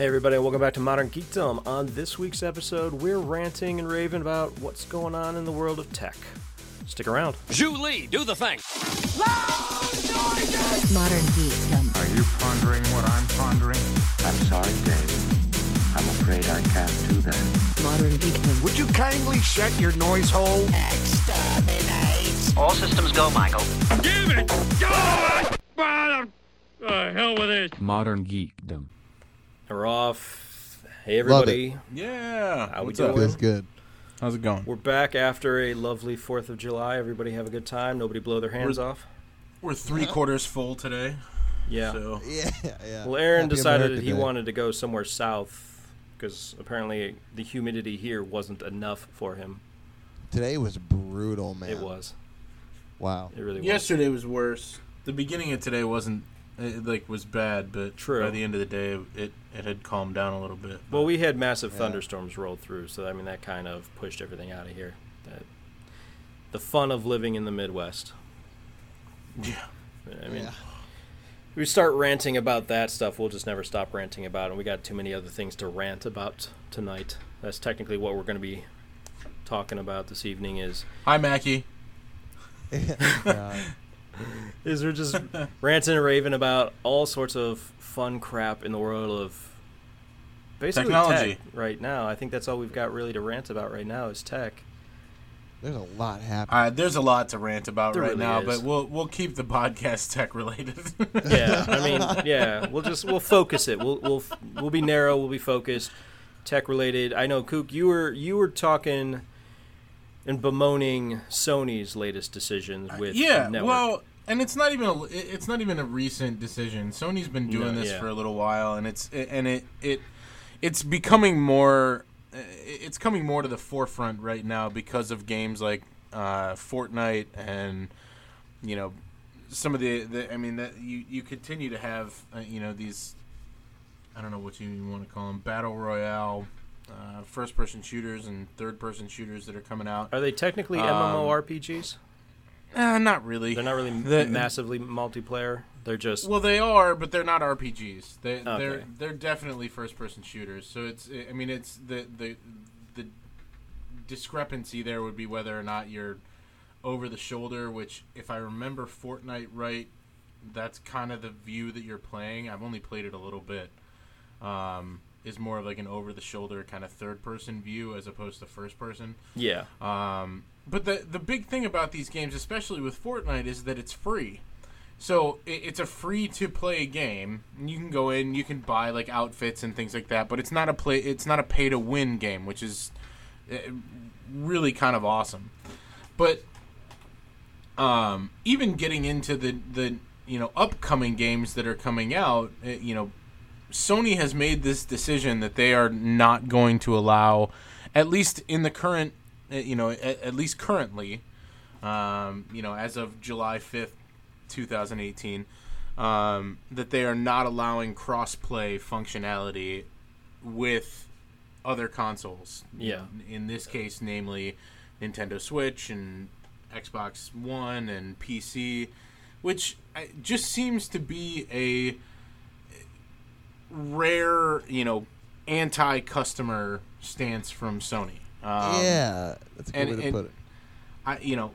Hey, everybody, welcome back to Modern Geekdom. On this week's episode, we're ranting and raving about what's going on in the world of tech. Stick around. Zhu Li, do the thing. Modern Geekdom. Are you pondering what I'm pondering? I'm sorry, Dave. I'm afraid I can't do that. Modern Geekdom. Would you kindly shut your noise hole? All systems go, Michael. Give it! Go! Oh, the hell with it. Modern Geekdom. We're off. Hey, everybody. Yeah. How we What's doing? up? Good, good. How's it going? We're back after a lovely 4th of July. Everybody have a good time. Nobody blow their hands off. We're three quarters full today. Yeah. So Yeah, yeah. Well, Aaron Happy decided America he Day. wanted to go somewhere south because apparently the humidity here wasn't enough for him. Today was brutal, man. It was. Wow. It really was. yesterday was worse. The beginning of today wasn't it, like was bad, but True. by the end of the day, it it had calmed down a little bit. Well, we had massive Yeah. thunderstorms roll through, so I mean that kind of pushed everything out of here. That the fun of living in the Midwest. yeah. I mean, Yeah. we start ranting about that stuff, we'll just never stop ranting about, it. and we got too many other things to rant about tonight. That's technically what we're going to be talking about this evening. Is Hi, Mackie. Uh, is we're just ranting and raving about all sorts of fun crap in the world of basically Technology. tech right now. I think that's all we've got really to rant about right now is tech. there's a lot happening. Uh, there's a lot to rant about There right really now, is. but we'll we'll keep the podcast tech related. yeah, I mean, yeah, we'll just we'll focus it. We'll we'll we'll be narrow. We'll be focused, tech related. I know, Kook, you were you were talking and bemoaning Sony's latest decisions with yeah, network. well, and it's not even a it's not even a recent decision. Sony's been doing No, this yeah. for a little while, and it's and it it it's becoming more it's coming more to the forefront right now because of games like uh, Fortnite and you know some of the, the I mean that you you continue to have uh, you know these I don't know what you want to call them battle royale. Uh, first-person shooters and third-person shooters that are coming out. are they technically Um, MMORPGs? Uh, not really. They're not really The- massively multiplayer. They're just Well, they are, but they're not RPGs. They, They're they're definitely first person shooters. So it's I mean it's the the the discrepancy there would be whether or not you're over the shoulder. Which, if I remember Fortnite right, that's kind of the view that you're playing. I've only played it a little bit. Um, is more of like an over the shoulder kind of third person view as opposed to first person. yeah, Um, but the the big thing about these games, especially with Fortnite, is that it's free. So it, it's a free to play game. You can go in, you can buy like outfits and things like that, but it's not a play. It's not a pay to win game, which is uh, really kind of awesome. But um, even getting into the the you know upcoming games that are coming out, uh, you know, Sony has made this decision that they are not going to allow, at least in the current, you know, at, at least currently, um, you know, as of July fifth, two thousand eighteen, um, that they are not allowing cross-play functionality with other consoles. Yeah. In this case, namely Nintendo Switch and Xbox One and PC, which just seems to be a rare, you know, anti-customer stance from Sony. Um, yeah, that's a good and- way to and- put it. I, you know,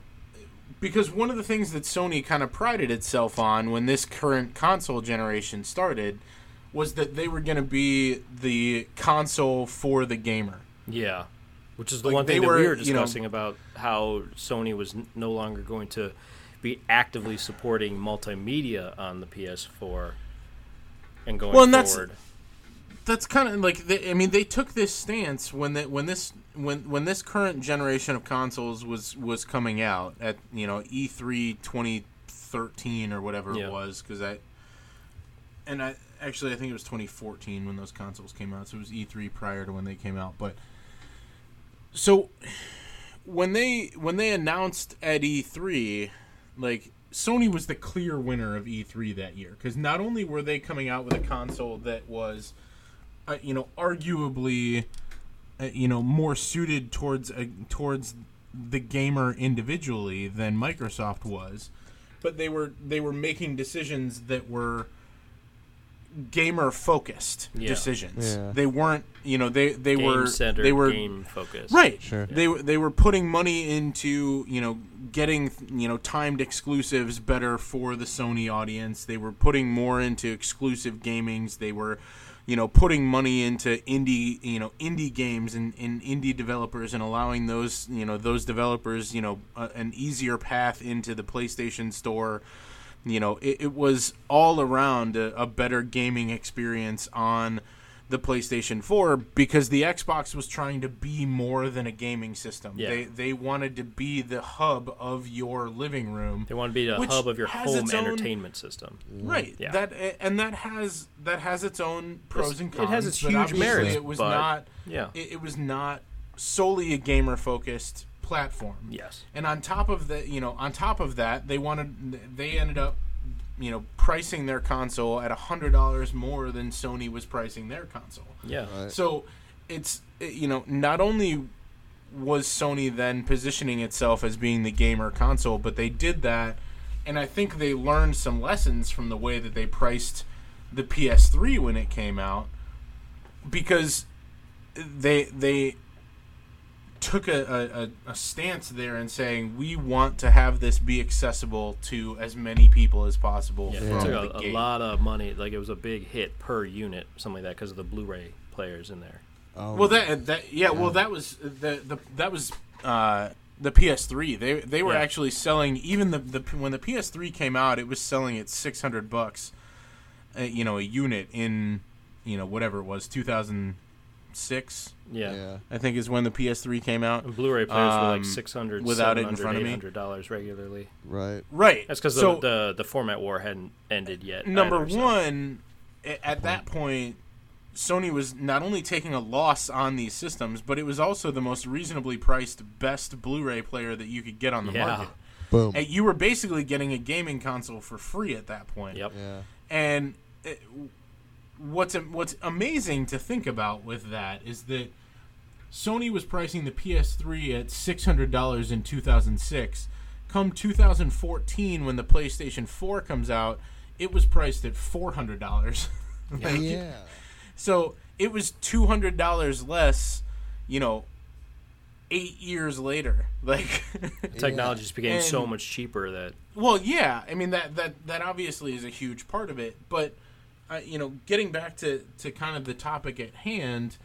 because one of the things that Sony kind of prided itself on when this current console generation started was that they were going to be the console for the gamer. yeah. Which is the Like, one thing they that we were, were you know- discussing about how Sony was n- no longer going to be actively supporting multimedia on the PS4 and going Well, and that's- forward. That's kind of like they, I mean they took this stance when they, when this when when this current generation of consoles was was coming out at you know E E3 2013 or whatever Yeah. it was because I and I actually I think it was 2014 when those consoles came out so it was E3 prior to when they came out but so when they when they announced at E3 like Sony was the clear winner of E3 that year because not only were they coming out with a console that was uh, you know arguably uh, you know more suited towards uh, towards the gamer individually than Microsoft was but they were they were making decisions that were gamer focused Yeah. decisions. Yeah. They weren't, you know, they they game were center, they were game focus. right. Sure. They were they were putting money into you know getting you know timed exclusives better for the Sony audience. They were putting more into exclusive gamings. They were you know putting money into indie you know indie games and, and indie developers and allowing those you know those developers you know a, an easier path into the PlayStation store. You know it, it was all around a, a better gaming experience on the PlayStation 4 because the Xbox was trying to be more than a gaming system. Yeah. They they wanted to be the hub of your living room. They want to be the hub of your home its own- entertainment system. Right. Yeah. That and that has that has its own pros It's- and cons. it has its huge merits, It was but- not Yeah. it, it was not solely a gamer focused platform. Yes. And on top of that, you know, on top of that, they wanted they ended up you know pricing their console at a hundred dollars more than Sony was pricing their console. Yeah. Right. So it's it- you know not only was Sony then positioning itself as being the gamer console, but they did that, and I think they learned some lessons from the way that they priced the PS3 when it came out, because they they took a, a, a stance there and saying we want to have this be accessible to as many people as possible Yeah, from it the took a, a lot of money. Like it was a big hit per unit, something like that, because of the Blu-ray players in there. Oh, Well, that that yeah, well that was the the that was uh, the PS3. They they were Yeah. actually selling even the, the when the PS3 came out, it was selling at 600 bucks, uh, you know, a unit in you know whatever it was 2006. Yeah. yeah. I think is when the PS3 came out. And Blu-ray players were Um, like 600 without it in 700, front of me. 800 dollars regularly. Right. Right. That's because so the, the the format war hadn't ended yet. number either, so- one, a- at that point, Sony was not only taking a loss on these systems, but it was also the most reasonably priced best Blu-ray player that you could get on the Yeah. market. Boom. And you were basically getting a gaming console for free at that point. Yep. Yeah. And it, what's what's amazing to think about with that is that Sony was pricing the PS3 at six hundred dollars in two thousand six. Come 2014, when the PlayStation 4 comes out, it was priced at four hundred dollars. yeah. So it was two hundred dollars less, you know, eight years later. Like, Technology just became so much cheaper that well, yeah. I mean that that that obviously is a huge part of it. But uh, you know, getting back to to kind of the topic at hand,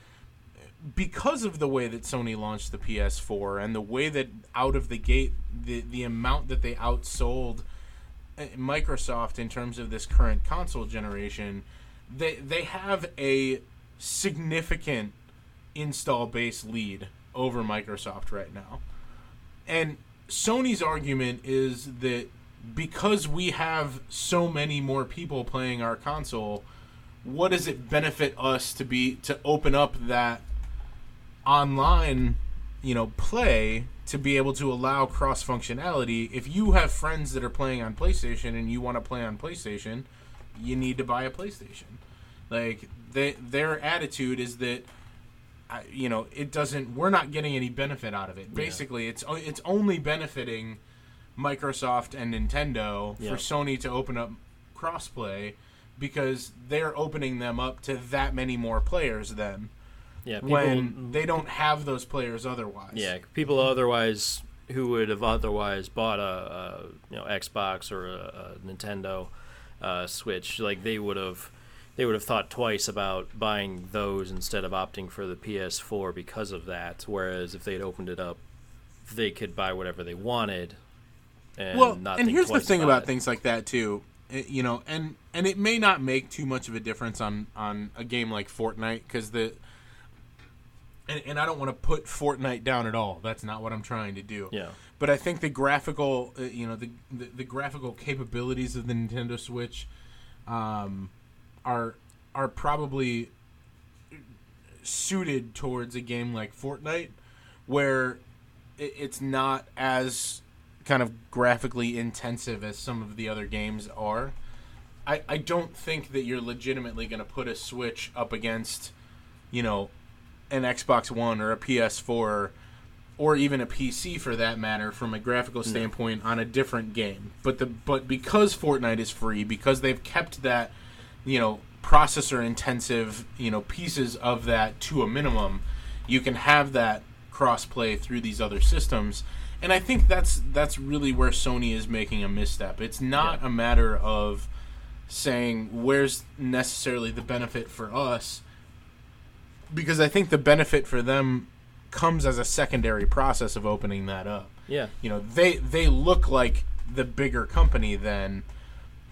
because of the way that Sony launched the PS4 and the way that out of the gate the the amount that they outsold uh, Microsoft in terms of this current console generation, they they have a significant install base lead over Microsoft right now. And Sony's argument is that because we have so many more people playing our console, what does it benefit us to be to open up that online, you know, play to be able to allow cross functionality? If you have friends that are playing on PlayStation and you want to play on PlayStation, you need to buy a PlayStation. Like they, their attitude is that you know, it doesn't. We're not getting any benefit out of it. Basically, it's it's only benefiting Microsoft and Nintendo Yeah. for Sony to open up crossplay because they're opening them up to that many more players then yeah, people, when they don't have those players otherwise. yeah, people otherwise who would have otherwise bought a, a you know Xbox or a, a Nintendo uh, Switch, like they would have they would have thought twice about buying those instead of opting for the PS4 because of that. Whereas if they'd opened it up, they could buy whatever they wanted. And well, not and here's the thing about things like that too. It- you know, and and it may not make too much of a difference on on a game like Fortnite because the and, and I don't want to put Fortnite down at all. That's not what I'm trying to do. Yeah. But I think the graphical, uh, you know, the, the the graphical capabilities of the Nintendo Switch, um, are are probably suited towards a game like Fortnite, where it, it's not as kind of graphically intensive as some of the other games are. I, I don't think that you're legitimately going to put a Switch up against, you know, an Xbox One or a PS4 or even a PC for that matter from a graphical standpoint on a different game. But the but because Fortnite is free, because they've kept that, you know, processor intensive you know pieces of that to a minimum, you can have that crossplay through these other systems. And I think that's that's really where Sony is making a misstep. It's not Yeah. a matter of saying where's necessarily the benefit for us because I think the benefit for them comes as a secondary process of opening that up. Yeah. You know, they they look like the bigger company than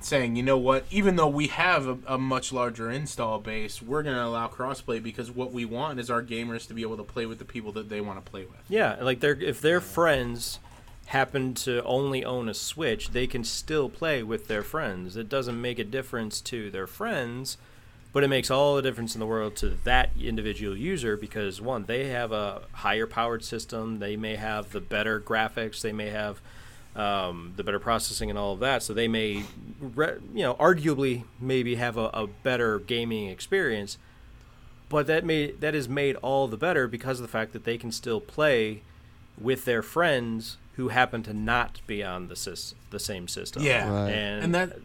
saying, you know what, even though we have a, a much larger install base, we're going to allow crossplay because what we want is our gamers to be able to play with the people that they want to play with. Yeah, like they're if their friends happen to only own a Switch, they can still play with their friends. It doesn't make a difference to their friends, but it makes all the difference in the world to that individual user because one, they have a higher powered system, they may have the better graphics, they may have um, the better processing and all of that, so they may, re- you know, arguably maybe have a, a better gaming experience but that made that is made all the better because of the fact that they can still play with their friends who happen to not be on the sys- the same system. Yeah. Right. and, and that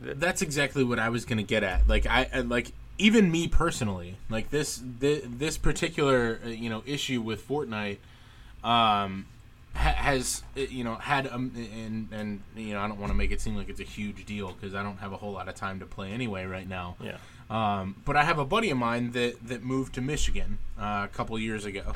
that's exactly what I was gonna get at. Like I like even me personally, like this this, this particular uh, you know issue with Fortnite, um, ha- has uh, you know had um and and you know I don't want to make it seem like it's a huge deal because I don't have a whole lot of time to play anyway right now. yeah, Um, but I have a buddy of mine that that moved to Michigan uh, a couple years ago,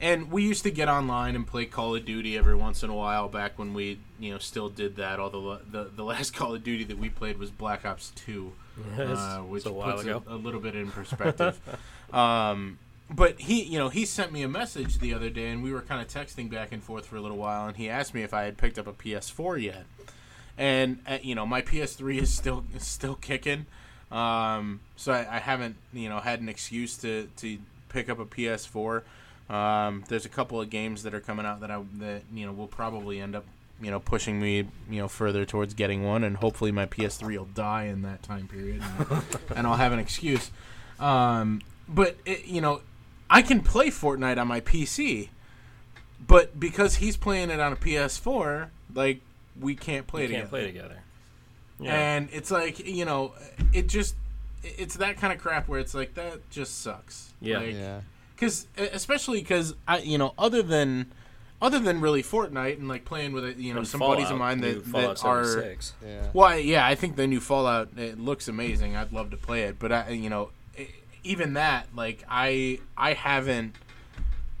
and we used to get online and play Call of Duty every once in a while. Back when we you know still did that. Although the the last Call of Duty that we played was Black Ops Two, Yes, uh, which a puts ago. it a little bit in perspective. um, but he you know he sent me a message the other day, and we were kind of texting back and forth for a little while, and he asked me if I had picked up a PS4 yet and uh, you know my PS3 is still is still kicking, um, so I, I haven't you know had an excuse to to pick up a PS4. Um, there's a couple of games that are coming out that I that you know will probably end up you know pushing me you know further towards getting one, and hopefully my PS3 will die in that time period, and, and I'll have an excuse. Um, but it, you know, I can play Fortnite on my PC, but because he's playing it on a PS4, like we can't play you together. can't play together. Yeah, And it's like you know, it just it's that kind of crap where it's like that just sucks. Yeah. Like, Yeah. because especially because I you know other than other than really Fortnite and like playing with it, you know And some buddies of mine that, Fallout that are 76. Yeah. well I- yeah I think the new Fallout it looks amazing I'd love to play it but I you know e- even that like I I haven't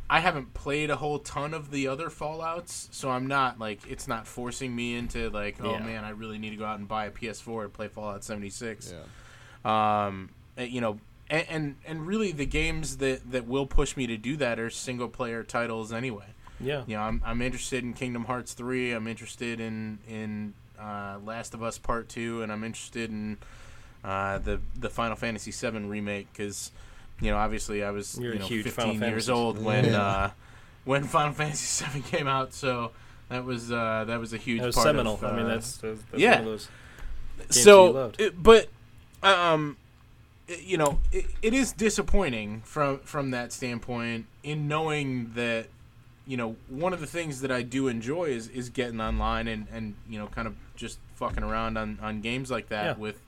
I haven't played a whole ton of the other Fallout's so I'm not like it's not forcing me into like oh Yeah. man I really need to go out and buy a PS4 and play Fallout 76 Yeah. um, you know, and, and and really the games that that will push me to do that are single player titles anyway. yeah, You know, I'm I'm interested in Kingdom Hearts three. I'm interested in in uh, Last of Us Part two, and I'm interested in uh, the the Final Fantasy VII remake because you know obviously I was You're you know huge Final 15 years Fantasy- old when Yeah. uh, when Final Fantasy VII came out, so. That was uh, that was a huge That was part seminal. of. I mean, uh, that's, that's, that's yeah. one of those. games so you loved. it- but um it- you know it, it is disappointing from from that standpoint in knowing that you know one of the things that I do enjoy is is getting online and and you know kind of just fucking around on on games like that Yeah. with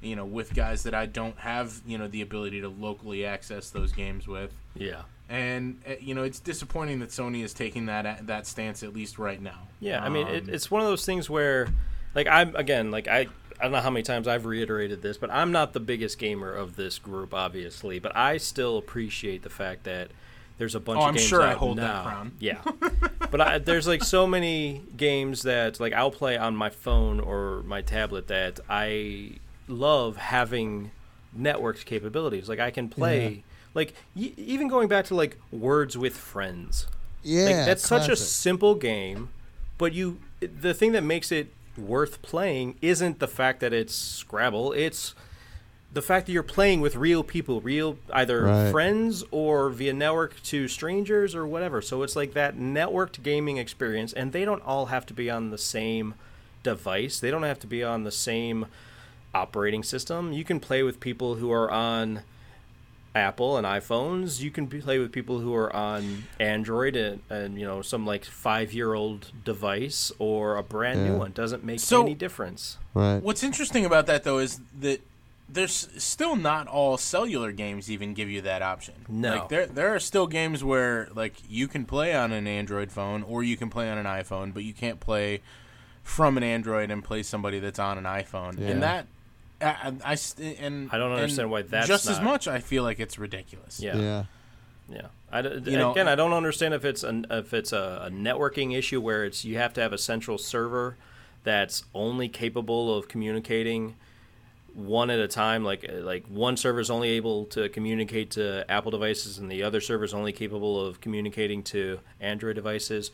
you know with guys that I don't have you know the ability to locally access those games with Yeah, and uh, you know it's disappointing that Sony is taking that that stance at least right now Yeah, I mean, it, Um, it's one of those things where, like, I'm again, like, I, I don't know how many times I've reiterated this, but I'm not the biggest gamer of this group, obviously, but I still appreciate the fact that there's a bunch Oh, of I'm games sure I hold that now. crown. Yeah, but I, there's like so many games that like I'll play on my phone or my tablet that I love having networked capabilities. Like I can play. Like y- even going back to like Words with Friends, Yeah. like that's such a simple game, but you the thing that makes it worth playing isn't the fact that it's Scrabble, it's the fact that you're playing with real people, real either Right. friends or via network to strangers or whatever. So it's like that networked gaming experience and they don't all have to be on the same device. They don't have to be on the same operating system. You can play with people who are on Apple and iPhones. You can play with people who are on Android and, and you know some like five year old device or a brand new one. Doesn't make So- any difference. Right. What's interesting about that though is that there's still not all cellular games even give you that option. No. Like there there are still games where like you can play on an Android phone or you can play on an iPhone, but you can't play from an Android and play somebody that's on an iPhone. Yeah. And that I, I- I and I don't and understand why that's just as much. I feel like it's ridiculous. Yeah. Yeah. Yeah, I d- You know- again, I don't understand if it's an if it's a, a networking issue where it's you have to have a central server that's only capable of communicating one at a time. Like like one server is only able to communicate to Apple devices, and the other server is only capable of communicating to Android devices.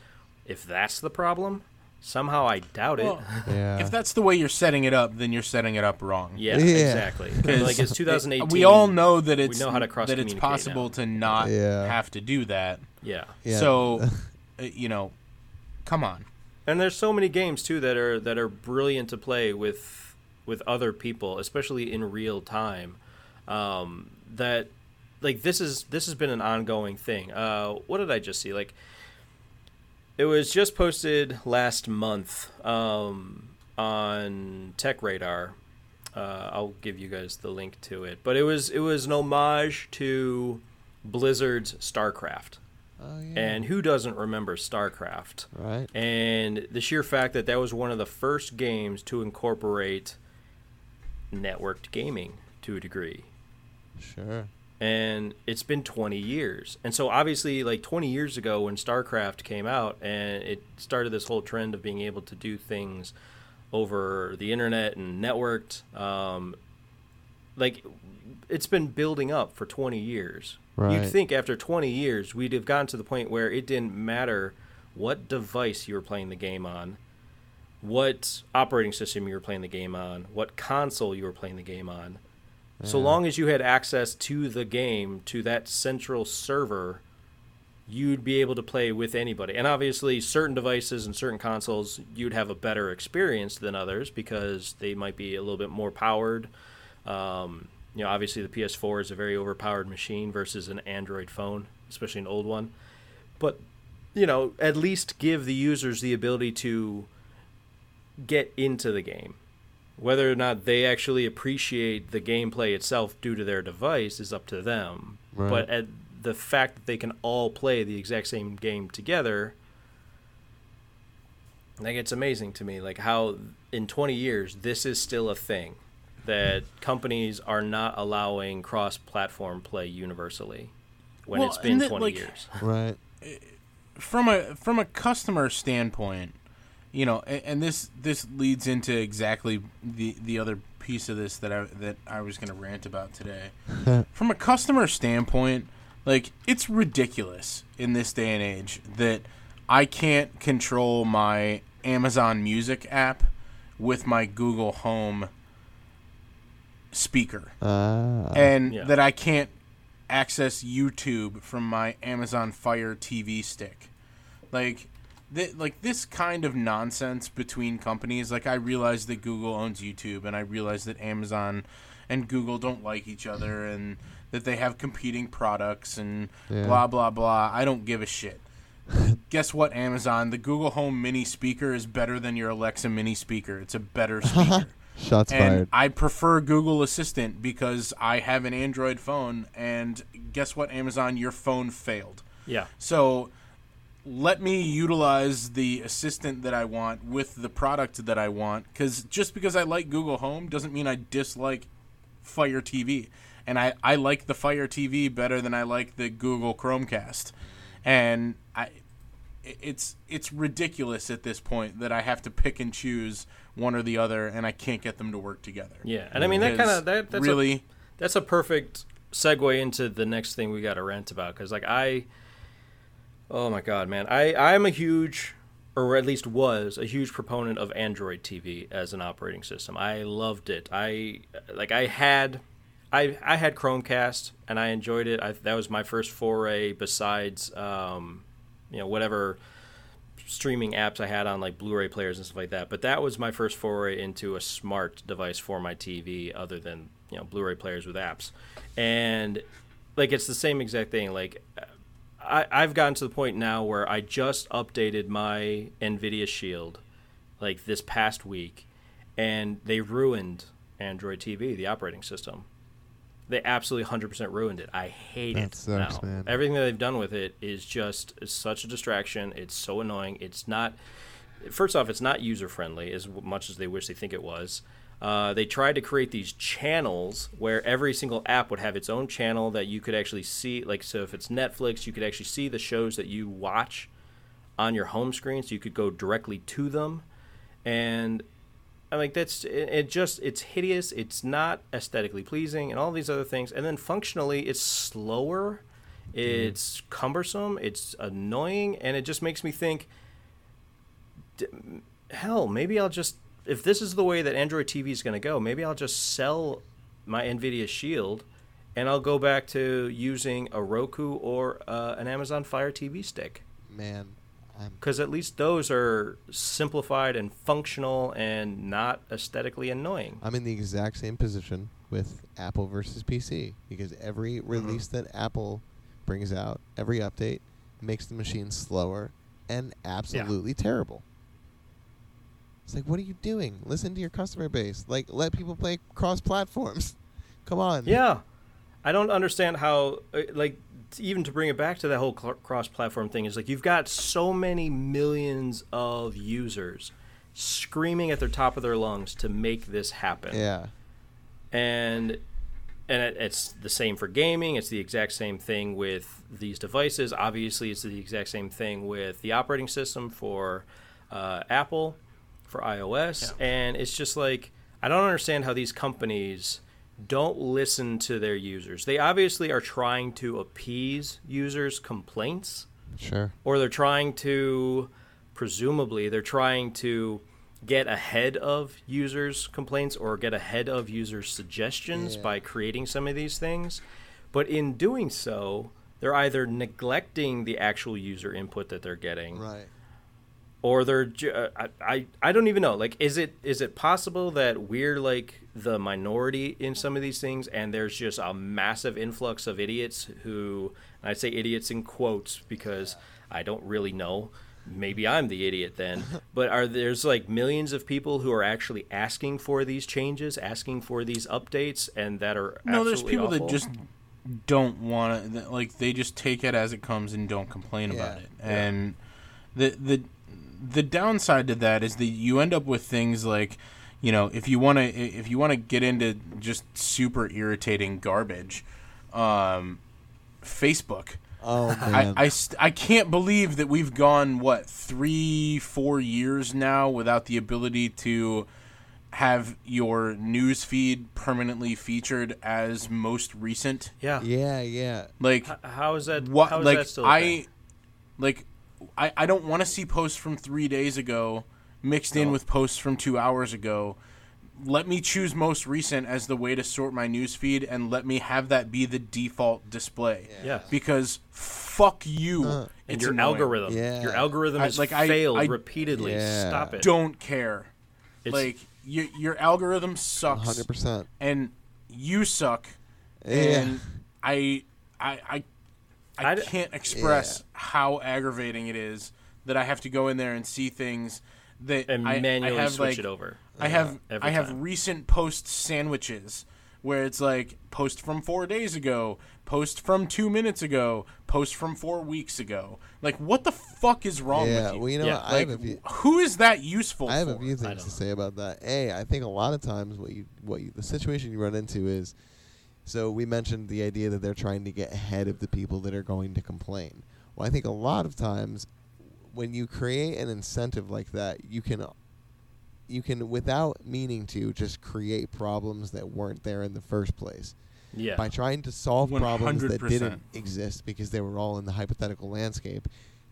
If that's the problem, somehow I doubt it. Well, Yeah. If that's the way you're setting it up, then you're setting it up wrong. yeah, Yeah. exactly. like it's 2018. We all know that it's know how to that it's possible now. to not Yeah. have to do that. Yeah. Yeah. So, uh, you know, come on. And there's so many games too that are that are brilliant to play with with other people, especially in real time. Um, that like this is this has been an ongoing thing. Uh, what did I just see? Like it was just posted last month um, on Tech Radar. Uh, I'll give you guys the link to it, but it was it was an homage to Blizzard's StarCraft. oh, yeah. And who doesn't remember StarCraft? right. And the sheer fact that that was one of the first games to incorporate networked gaming to a degree. Sure. And it's been 20 years. And so, obviously, like 20 years ago when StarCraft came out and it started this whole trend of being able to do things over the internet and networked, um, like it's been building up for 20 years. Right. You'd think after 20 years, we'd have gotten to the point where it didn't matter what device you were playing the game on, what operating system you were playing the game on, what console you were playing the game on. So long as you had access to the game, to that central server, you'd be able to play with anybody. And obviously, certain devices and certain consoles, you'd have a better experience than others because they might be a little bit more powered. Um, you know, obviously, the PS4 is a very overpowered machine versus an Android phone, especially an old one. But, you know, at least give the users the ability to get into the game. Whether or not they actually appreciate the gameplay itself due to their device is up to them. Right. But at the fact that they can all play the exact same game together, like it's amazing to me, like how in 20 years this is still a thing that companies are not allowing cross-platform play universally when Well, it's been and that, 20 like, years. Right. from a from a customer standpoint, you know, and, and this this leads into exactly the the other piece of this that I that I was going to rant about today. from a customer standpoint, like it's ridiculous in this day and age that I can't control my Amazon Music app with my Google Home speaker Ah. and Yeah. that I can't access YouTube from my Amazon Fire TV stick. Like th- like this kind of nonsense between companies. Like I realize that Google owns YouTube and I realize that Amazon and Google don't like each other and that they have competing products and Yeah. blah blah blah. I don't give a shit. Guess what, Amazon? The Google Home Mini speaker is better than your Alexa Mini speaker. It's a better speaker. Shots And fired. I prefer Google Assistant because I have an Android phone, and guess what, Amazon? Your phone failed. Yeah. So let me utilize the assistant that I want with the product that I want. Because just because I like Google Home doesn't mean I dislike Fire TV. And I, I like the Fire TV better than I like the Google Chromecast. And I it's it's ridiculous at this point that I have to pick and choose one or the other and I can't get them to work together. Yeah. And I mean, that kind of, that, that's a- really that's a perfect segue into the next thing we got to rant about because like i oh my god man i i'm a huge or at least was a huge proponent of android tv as an operating system i loved it i like i had i i had chromecast and i enjoyed it I, that was my first foray besides um you know whatever streaming apps I had on like Blu-ray players and stuff like that. But that was my first foray into a smart device for my TV, other than you know Blu-ray players with apps. And like it's the same exact thing. Like I, I've gotten to the point now where I just updated my Nvidia Shield like this past week, and they ruined Android TV, the operating system. They absolutely 100% ruined it. I hate That it sucks, now. man. Everything that they've done with it is just is such a distraction. It's so annoying. It's not. First off, it's not user friendly as much as they wish they think it was. Uh, they tried to create these channels where every single app would have its own channel that you could actually see. Like, so if it's Netflix, you could actually see the shows that you watch on your home screen, so you could go directly to them. And I like that's it, it. Just it's hideous. It's not aesthetically pleasing, and all these other things. And then functionally, it's slower. It's cumbersome. It's annoying, and it just makes me think. d- Hell, maybe I'll just if this is the way that Android TV is going to go, maybe I'll just sell my Nvidia Shield, and I'll go back to using a Roku or uh, an Amazon Fire TV stick Man, because at least those are simplified and functional and not aesthetically annoying. I'm in the exact same position with Apple versus PC because every Mm-hmm. release that Apple brings out, every update makes the machine slower and absolutely terrible. It's like, what are you doing? Listen to your customer base. Like, let people play cross platforms. Come on. Yeah, I don't understand how uh, like even to bring it back to that whole cl- cross-platform thing is like you've got so many millions of users screaming at the top of their lungs to make this happen. Yeah. and and it, it's the same for gaming. It's the exact same thing with these devices. Obviously, it's the exact same thing with the operating system for uh, Apple, for iOS, and it's just like I don't understand how these companies don't listen to their users. They obviously are trying to appease users' complaints Sure. or they're trying to presumably they're trying to get ahead of users complaints or get ahead of users suggestions Yeah. by creating some of these things but in doing so they're either neglecting the actual user input that they're getting Right. Or they're ju- uh, I, I I don't even know. Like is it is it possible that we're like the minority in some of these things and there's just a massive influx of idiots who and I say idiots in quotes because I don't really know. Maybe I'm the idiot then. But are there's like millions of people who are actually asking for these changes asking for these updates and that are No, there's people awful? that just don't want to like they just take it as it comes and don't complain about it. And the the the downside to that is that you end up with things like you know if you want to if you want to get into just super irritating garbage um Facebook Oh, I, man. I, st- I can't believe that we've gone what three four years now without the ability to have your news feed permanently featured as most recent yeah, yeah, yeah. like H- how is that what how is like that still a I thing? like I, I don't want to see posts from three days ago mixed in with posts from two hours ago. Let me choose most recent as the way to sort my news feed and let me have that be the default display. Yeah. Because fuck you. Uh, and It's your annoying. algorithm Yeah. your algorithm I- has like, I- failed I- repeatedly Yeah. stop it Don't care. It's- like your your algorithm sucks 100%. and you suck Yeah. and I I I I can't express how aggravating it is that I have to go in there and see things that and I, manually I have switch like, it over. I have every I have time. recent post sandwiches where it's like post from four days ago, post from two minutes ago, post from four weeks ago. Like what the fuck is wrong yeah, with you? well, you know Yeah. what? I like have a few, who is that useful I have for? a few things to say about that. A, I think a lot of times what you what you, the situation you run into is so we mentioned the idea that they're trying to get ahead of the people that are going to complain. Well, I think a lot of times when you create an incentive like that, you can you can without meaning to just create problems that weren't there in the first place Yeah. by trying to solve problems that didn't exist because they were all in the hypothetical landscape.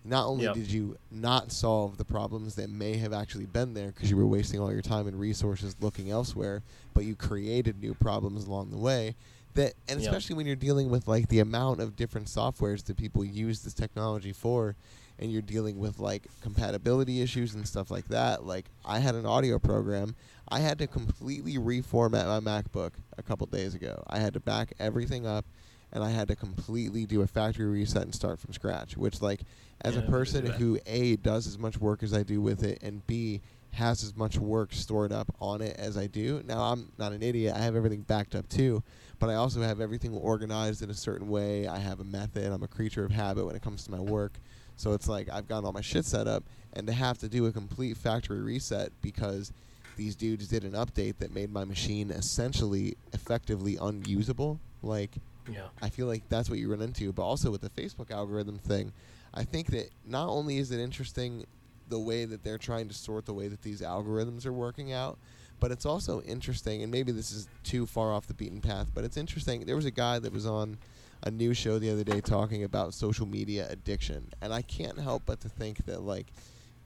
Not only Yep. did you not solve the problems that may have actually been there because you were wasting all your time and resources looking elsewhere, but you created new problems along the way. That and especially when you're dealing with like the amount of different softwares that people use this technology for, and you're dealing with like compatibility issues and stuff like that. Like I had an audio program, I had to completely reformat my MacBook a couple days ago. I had to back everything up, and I had to completely do a factory reset and start from scratch. Which like, as Yeah, a I had to do person who a does as much work as I do with it, and b has as much work stored up on it as I do. Now I'm not an idiot. I have everything backed up too, but I also have everything organized in a certain way. I have a method. I'm a creature of habit when it comes to my work. So it's like I've got all my shit set up and to have to do a complete factory reset because these dudes did an update that made my machine essentially effectively unusable. Like Yeah. I feel like that's what you run into. But also with the Facebook algorithm thing, I think that not only is it interesting the way that they're trying to sort the way that these algorithms are working out, but it's also interesting, and maybe this is too far off the beaten path, but it's interesting. There was a guy that was on a new show the other day talking about social media addiction, and I can't help but to think that like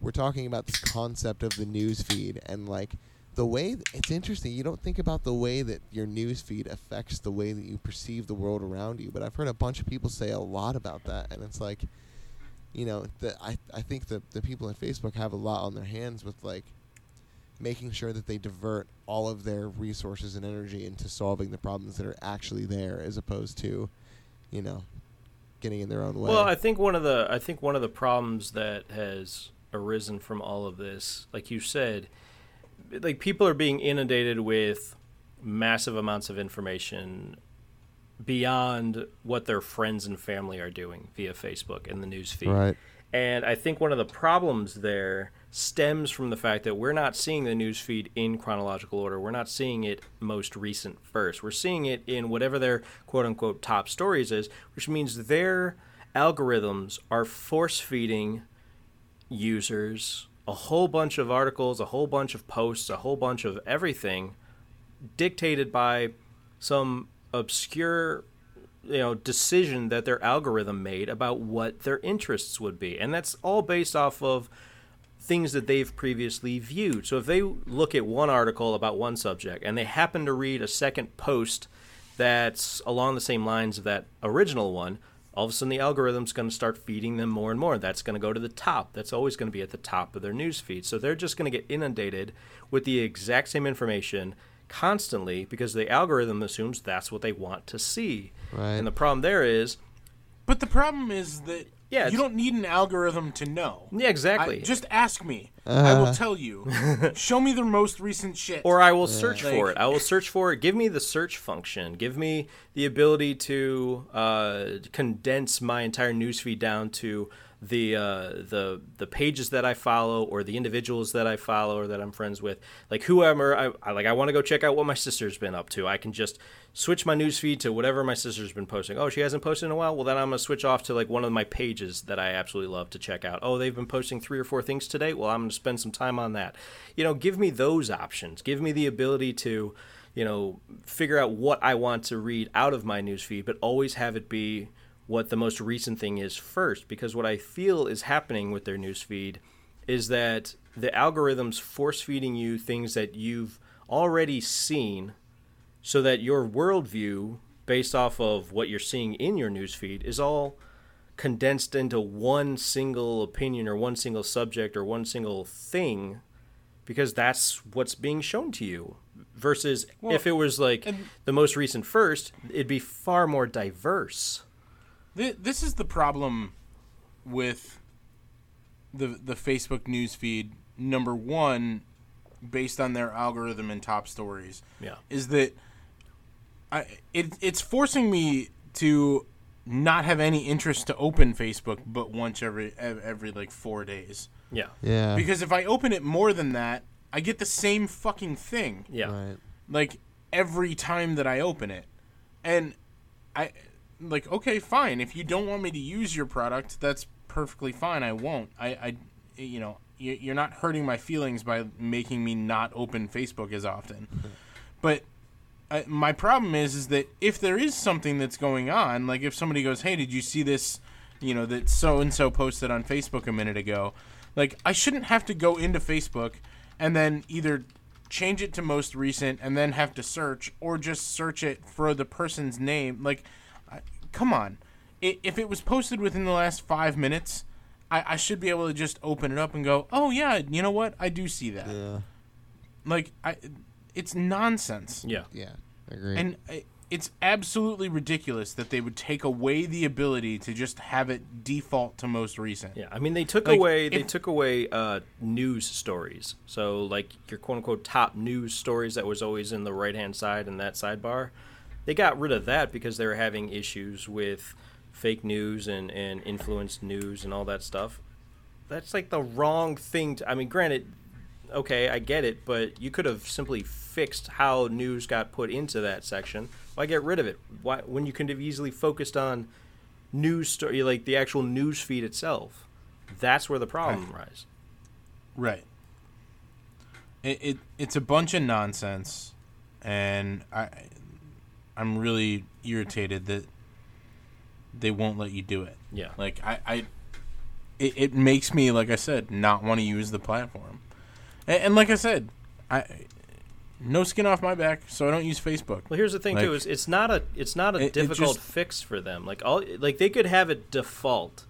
we're talking about this concept of the news feed and like the way th- it's interesting you don't think about the way that your news feed affects the way that you perceive the world around you but i've heard a bunch of people say a lot about that and it's like you know that i i think that the people at facebook have a lot on their hands with like making sure that they divert all of their resources and energy into solving the problems that are actually there as opposed to you know getting in their own way. Well, I think one of the I think one of the problems that has arisen from all of this, like you said, like people are being inundated with massive amounts of information beyond what their friends and family are doing via Facebook and the news feed. right And I think one of the problems there stems from the fact that we're not seeing the news feed in chronological order. We're not seeing it most recent first. We're seeing it in whatever their quote unquote top stories is, which means their algorithms are force feeding users a whole bunch of articles, a whole bunch of posts, a whole bunch of everything dictated by some obscure you know decision that their algorithm made about what their interests would be. And that's all based off of things that they've previously viewed. So if they look at one article about one subject and they happen to read a second post that's along the same lines of that original one all of a sudden the algorithm's going to start feeding them more and more. That's going to go to the top. That's always going to be at the top of their news feed so they're just going to get inundated with the exact same information constantly because the algorithm assumes that's what they want to see Right. and the problem there is But the problem is that Yeah, you don't need an algorithm to know. yeah exactly I, just ask me. I will tell you. Show me the most recent shit. or I will search Like- for it. I will search for it. Give me the search function. Give me the ability to uh, condense my entire newsfeed down to the uh, the the pages that I follow or the individuals that I follow or that I'm friends with. Like whoever I, I like, I want to go check out what my sister's been up to. I can just switch my newsfeed to whatever my sister's been posting. Oh, she hasn't posted in a while. Well, then I'm gonna switch off to like one of my pages that I absolutely love to check out. Oh, they've been posting three or four things today. Well, I'm gonna spend some time on that. You know, give me those options. Give me the ability to, you know, figure out what I want to read out of my newsfeed, but always have it be what the most recent thing is first. Because what I feel is happening with their newsfeed is that the algorithms force feeding you things that you've already seen so that your worldview based off of what you're seeing in your newsfeed is all condensed into one single opinion or one single subject or one single thing because that's what's being shown to you versus if it was like and- the most recent first it'd be far more diverse Th- this is the problem with the the Facebook news feed. Number one, based on their algorithm and top stories, yeah is that I it, it's forcing me to not have any interest to open Facebook, but once every every like four days. yeah yeah Because if I open it more than that, I get the same fucking thing yeah right like every time that I open it. And I like okay, fine. If you don't want me to use your product, that's perfectly fine. I won't. I I you know, you- you're not hurting my feelings by making me not open Facebook as often. but I, my problem is is that if there is something that's going on, like if somebody goes, "Hey, did you see this, you know, that so and so posted on Facebook a minute ago?" Like I shouldn't have to go into Facebook and then either change it to most recent and then have to search or just search it for the person's name. Like come on. If it was posted within the last 5 minutes, I, I should be able to just open it up and go, "Oh yeah, you know what? I do see that." yeah Like I it's nonsense. yeah yeah I agree And it's absolutely ridiculous that they would take away the ability to just have it default to most recent. Yeah, I mean they took Like, away they if- took away uh, news stories. So like your quote unquote top news stories that was always in the right hand side in that sidebar, they got rid of that because they were having issues with fake news and and influenced news and all that stuff. That's like the wrong thing. To, I mean, granted, okay, I get it, but you could have simply fixed how news got put into that section. Why get rid of it? Why when you could have easily focused on news story, like the actual news feed itself? That's where the problem lies. Right. It, it it's a bunch of nonsense, and I I'm really irritated that they won't let you do it. Yeah. Like I, I it, it makes me like I said not want to use the platform, and, and like I said, I no skin off my back, so I don't use Facebook. Well, here's the thing too: is it's not a it's not a it- it difficult just- fix for them. Like all like they could have it default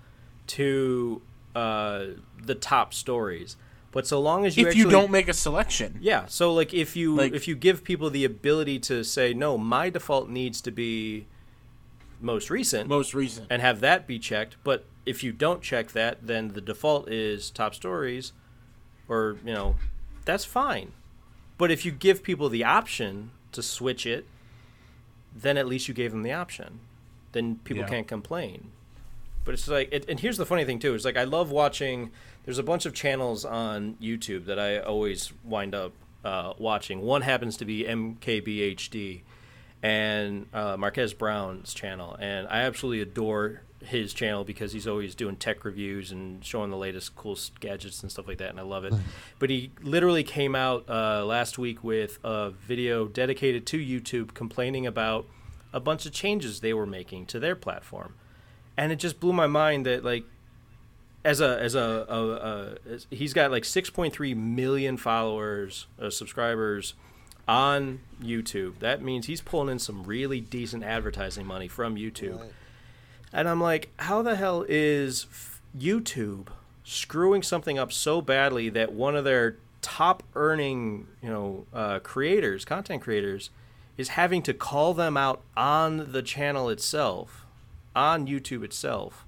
to uh, the top stories, but so long as you if actually, you don't make a selection, yeah. So like if you Like- if you give people the ability to say no, my default needs to be most recent, most recent. and have that be checked. But if you don't check that, then the default is top stories, or you know, that's fine. But if you give people the option to switch it, then at least you gave them the option. Then people Yeah. can't complain. But it's like, it, and here's the funny thing too: is like I love watching. There's a bunch of channels on YouTube that I always wind up uh, watching. One happens to be MKBHD and uh, Marques Brown's channel, and I absolutely adore his channel because he's always doing tech reviews and showing the latest cool gadgets and stuff like that, and I love it. but he literally came out uh, last week with a video dedicated to YouTube complaining about a bunch of changes they were making to their platform, and it just blew my mind that like as a as a, a, a he's got like 6.3 million followers uh, subscribers on YouTube. That means he's pulling in some really decent advertising money from YouTube. And I'm like, how the hell is YouTube screwing something up so badly that one of their top earning, you know, uh, creators, content creators, is having to call them out on the channel itself, on YouTube itself?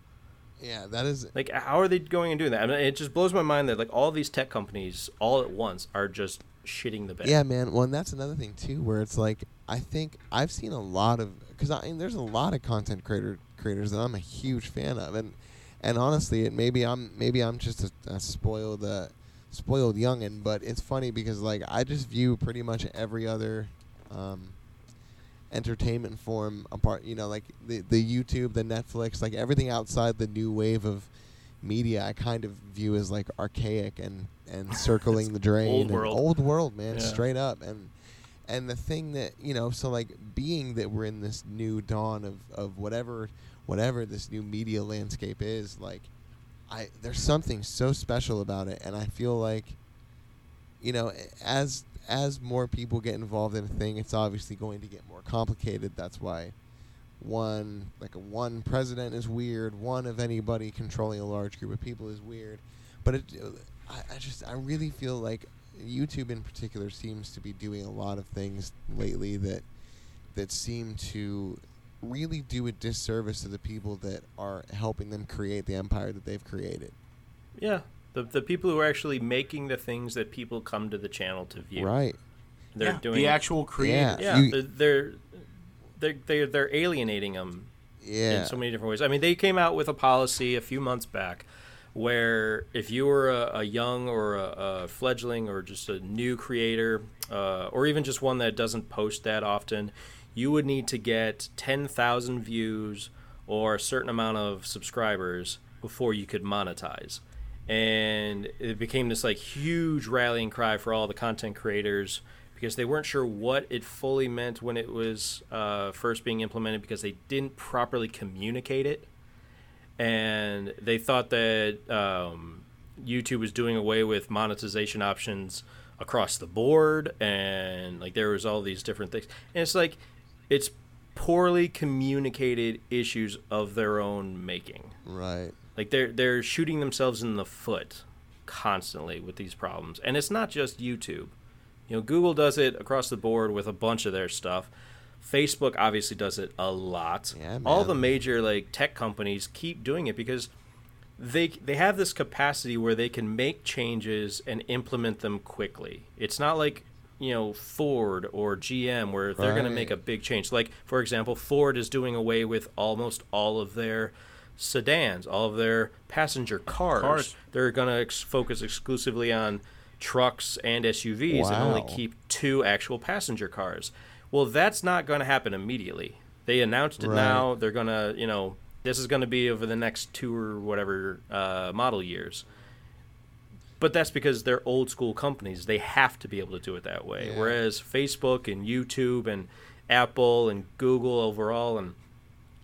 Yeah, that is Like, how are they going and doing that? I mean, it just blows my mind that like all these tech companies all at once are just shitting the bed. Yeah, man. Well, and that's another thing too, where it's like I think I've seen a lot of because I mean, there's a lot of content creator creators that I'm a huge fan of, and and honestly, it maybe I'm maybe I'm just a, a spoiled uh, spoiled youngin, but it's funny because like I just view pretty much every other um, entertainment form apart. You know, like the the YouTube, the Netflix, like everything outside the new wave of media, I kind of view as like archaic and and circling the drain. old world. Old world, man, Yeah. straight up. And and the thing that you know, so like being that we're in this new dawn of of whatever whatever this new media landscape is, like I there's something so special about it, and I feel like you know as as more people get involved in a thing, it's obviously going to get more complicated. That's why one like a one president is weird. One of anybody controlling a large group of people is weird. But it, I, I just I really feel like YouTube in particular seems to be doing a lot of things lately that that seem to really do a disservice to the people that are helping them create the empire that they've created. Yeah. The, the people who are actually making the things that people come to the channel to view. Right. They're Yeah, doing the actual creators. Yeah, You- they're, they're they're they're they're alienating them Yeah. in so many different ways. I mean, they came out with a policy a few months back where if you were a, a young or a, a fledgling or just a new creator, uh, or even just one that doesn't post that often, you would need to get 10,000 views or a certain amount of subscribers before you could monetize. And it became this like huge rallying cry for all the content creators because they weren't sure what it fully meant when it was uh, first being implemented because they didn't properly communicate it and they thought that um, YouTube was doing away with monetization options across the board, and like there was all these different things, and it's like it's poorly communicated issues of their own making. Right. Like they're they're shooting themselves in the foot constantly with these problems, and it's not just YouTube. You know, Google does it across the board with a bunch of their stuff, Facebook obviously does it a lot. Yeah, All the major like tech companies keep doing it because they they have this capacity where they can make changes and implement them quickly. It's not like you know Ford or GM where they're going to make a big change. Like for example, Ford is doing away with almost all of their sedans, all of their passenger cars. Cars. They're going to ex- focus exclusively on trucks and SUVs and only keep two actual passenger cars. Well, that's not going to happen immediately. They announced it Right. now. They're going to, you know, this is going to be over the next two or whatever uh, model years. But that's because they're old school companies. They have to be able to do it that way. Yeah. Whereas Facebook and YouTube and Apple and Google overall and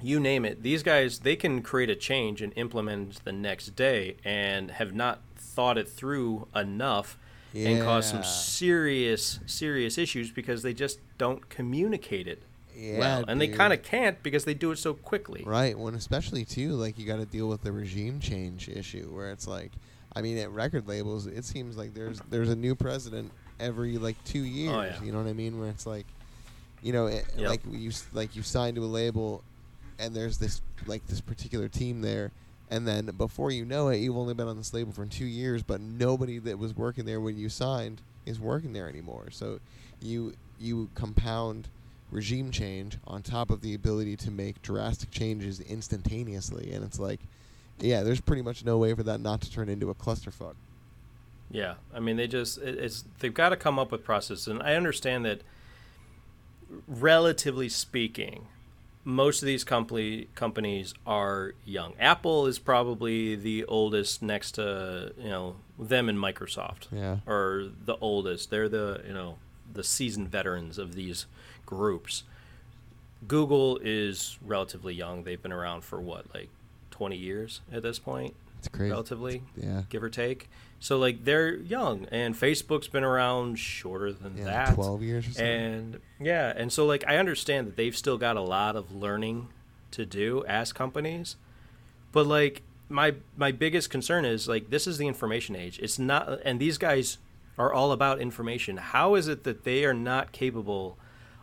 you name it, these guys they can create a change and implement the next day and have not thought it through enough and cause some serious serious issues because they just don't communicate it Yeah, well. And they kind of can't because they do it so quickly. Right. When especially too, like you got to deal with the regime change issue, where it's like, I mean, at record labels, it seems like there's there's a new president every like two oh, years. Oh, yeah. You know what I mean? Where it's like, you know, it, Yep. like you like you sign to a label, and there's this like this particular team there. And then before you know it, you've only been on this label for two years, but nobody that was working there when you signed is working there anymore. So you you compound regime change on top of the ability to make drastic changes instantaneously, and it's like, yeah, there's pretty much no way for that not to turn into a clusterfuck. Yeah, I mean they just it, it's they've got to come up with processes and I understand that. Relatively speaking, most of these company companies are young. Apple is probably the oldest, next to you know them and Microsoft. Yeah. are the oldest. They're the you know the seasoned veterans of these groups. Google is relatively young. They've been around for what like twenty years at this point It's crazy. relatively, Yeah. give or take. So like they're young, and Facebook's been around shorter than Yeah, that, 12 years or. And yeah, and so like I understand that they've still got a lot of learning to do as companies, but like my my biggest concern is like this is the information age. It's not, and these guys are all about information. How is it that they are not capable?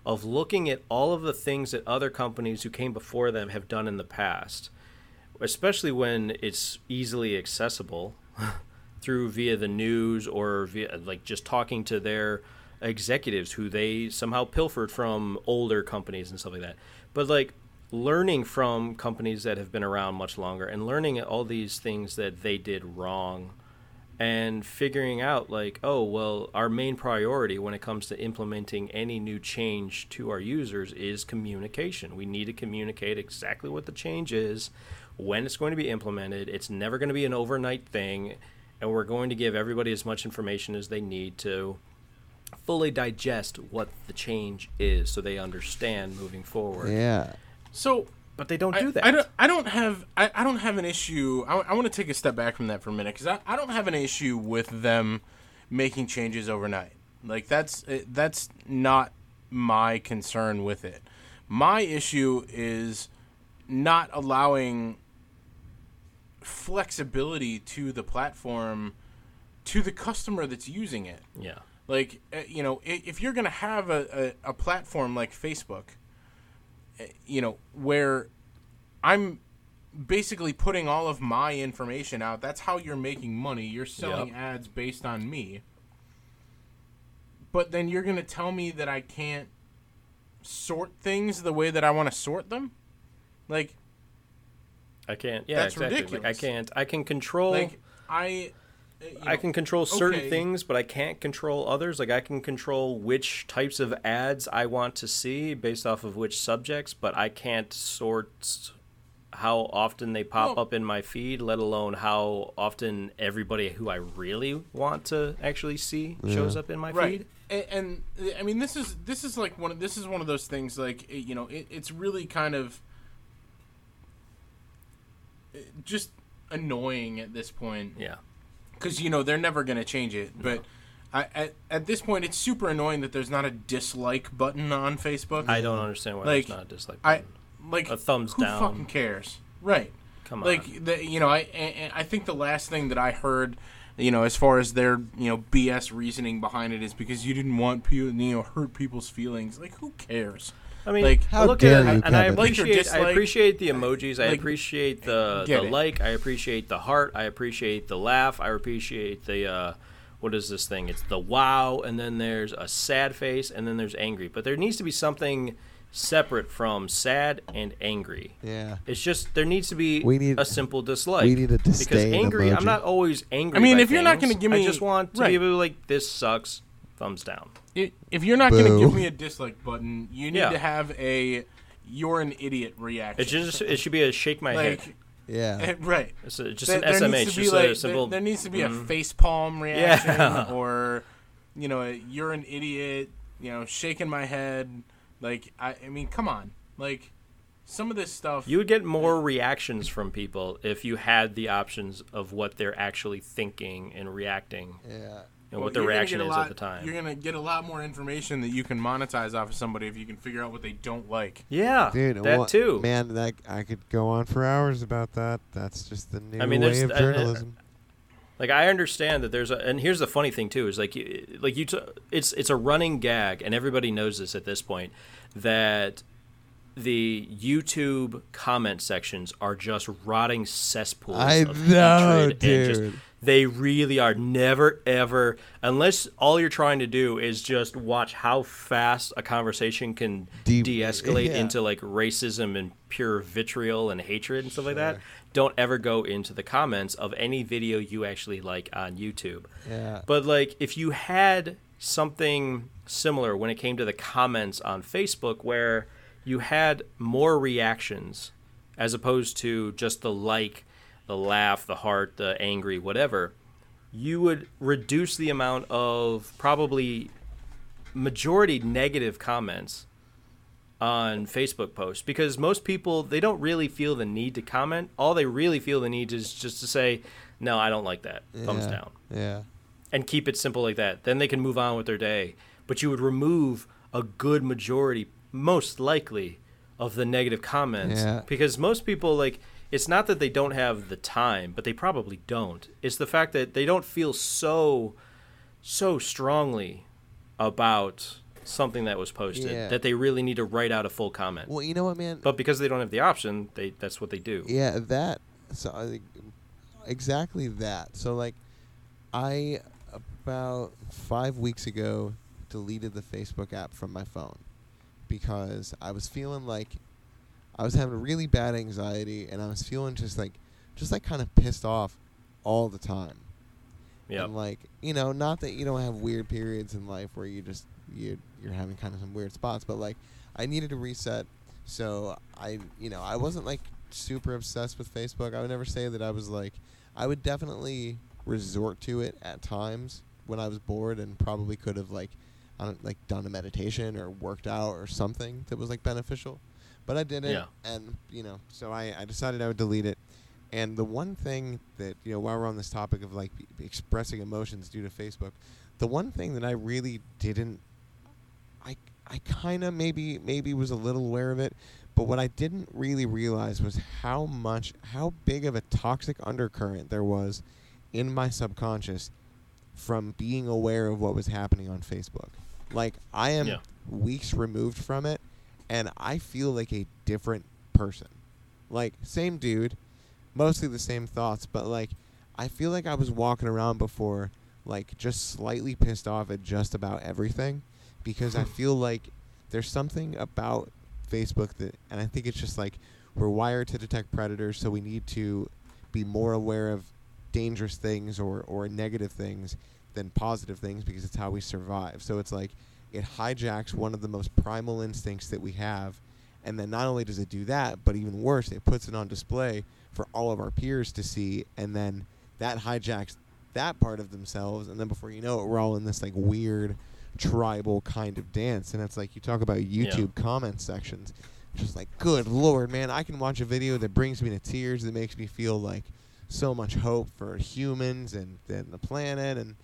Of looking at all of the things that other companies who came before them have done in the past, especially when it's easily accessible through via the news or via like just talking to their executives who they somehow pilfered from older companies and stuff like that. But like learning from companies that have been around much longer and learning all these things that they did wrong and figuring out like oh well our main priority when it comes to implementing any new change to our users is communication. We need to communicate exactly what the change is when it's going to be implemented. It's never going to be an overnight thing and we're going to give everybody as much information as they need to fully digest what the change is so they understand moving forward Yeah. So but they don't I, do that I don't. I don't have. I, I don't have an issue. I, I want to take a step back from that for a minute because I, I don't have an issue with them making changes overnight. Like that's eh, that's not my concern with it. My issue is not allowing flexibility to the platform to the customer that's using it. yeah Like, uh, you know, if you're going to have a, a, a platform like Facebook, uh, you know, where I'm basically putting all of my information out, that's how you're making money. You're selling Yep. ads based on me. But then you're going to tell me that I can't sort things the way that I want to sort them? Like, i can't yeah That's exactly ridiculous. like i can't i can control like I. you I can control certain okay. things, but I can't control others. Like I can control which types of ads I want to see based off of which subjects, but I can't sort how often they pop Well- up in my feed, let alone how often everybody who I really want to actually see shows up in my right feed. and, and i mean this is this is like one of this is one of those things like you know it, it's really kind of just annoying at this point Yeah. because you know they're never going to change it but I, at, at this point it's super annoying that there's not a dislike button on facebook I don't understand why Like, there's not a dislike I button. like A thumbs who down. fucking cares right Come on. like the, you know I and I think the last thing that I heard you know as far as their you know BS reasoning behind it is because you didn't want people you know hurt people's feelings like who cares I mean, like How look dare at it, you, and I Kevin. Like appreciate, I appreciate the emojis. I like, appreciate the the it. like. I appreciate the heart. I appreciate the laugh. I appreciate the uh, what is this thing? It's the wow, and then there's a sad face, and then there's angry. But there needs to be something separate from sad and angry. Yeah. It's just there needs to be We need- a simple dislike. we need a disdain because angry. emoji. I'm not always angry. I mean, by if you're not gonna give me, I me- just want to right. be able to like this sucks. Thumbs down. I- if you're not going to give me a dislike button, you need Yeah. to have a "you're an idiot" reaction. It just it should be a shake my head. Yeah. eh, right. It's a, just There- an there SMH, needs to just like- a simple. There, there needs to be Mhm. a face palm reaction, Yeah. or you know, a, you're an idiot. You know, shaking my head. Like I, I mean, come on. Like some of this stuff. You would get more reactions from people if you had the options of what they're actually thinking and reacting, yeah. And well, what their you're gonna reaction get a is lot- at the time. You're gonna get a lot more information that you can monetize off of somebody if you can figure out what they don't like. yeah, Dude, that well, too. Man, that I could go on for hours about that. That's just the new I mean, way of uh, uh, journalism. Like I understand that there's a, and here's the funny thing too is like, you- like you, t- it's it's a running gag, and everybody knows this at this point that the YouTube comment sections are just rotting cesspools. I of know, hatred and just- dude. They really are never ever unless all you're trying to do is just watch how fast a conversation can De- de-escalate yeah. into like racism and pure vitriol and hatred and stuff like that don't ever go into the comments of any video you actually like on YouTube yeah. but like if you had something similar when it came to the comments on Facebook where you had more reactions as opposed to just the like, the laugh, the heart, the angry, whatever, you would reduce the amount of probably majority negative comments on Facebook posts because most people they don't really feel the need to comment. All they really feel the need is just to say, "No, I don't like that." Thumbs yeah. down Yeah. and keep it simple like that. Then they can move on with their day. But you would remove a good majority, most likely, of the negative comments Yeah. because most people like it's not that they don't have the time, but they probably don't. It's the fact that they don't feel so so strongly about something that was posted Yeah. that they really need to write out a full comment. Well, you know what, man? but because they don't have the option, they that's what they do. Yeah, that. So I think exactly that. So like, I about five weeks ago deleted the Facebook app from my phone because I was feeling like I was having really bad anxiety and I was feeling just like just like kind of pissed off all the time. Yep. And like, you know, not that you don't have weird periods in life where you just you you're having kind of some weird spots, but like I needed a reset. So I, you know, I wasn't like super obsessed with Facebook. I would never say that I was like I would definitely resort to it at times when I was bored and probably could have like I don't like done a meditation or worked out or something that was like beneficial. But I didn't Yeah. and you know, so I, I decided I would delete it. And the one thing that you know, while we're on this topic of like expressing emotions due to Facebook, the one thing that I really didn't, I I kind of maybe maybe was a little aware of it, but what I didn't really realize was how much how big of a toxic undercurrent there was in my subconscious from being aware of what was happening on Facebook. Like I am Yeah. weeks removed from it, and I feel like a different person. Like same dude, mostly the same thoughts, but like I feel like I was walking around before like just slightly pissed off at just about everything because I feel like there's something about Facebook that and I think it's just like we're wired to detect predators so we need to be more aware of dangerous things or or negative things than positive things because it's how we survive. So it's like it hijacks one of the most primal instincts that we have. And then not only does it do that, but even worse, it puts it on display for all of our peers to see, and then that hijacks that part of themselves, and then before you know it, we're all in this like weird tribal kind of dance. And it's like you talk about YouTube comment sections, just like, good lord, man, I can watch a video that brings me to tears, that makes me feel like so much hope for humans and, and the planet, and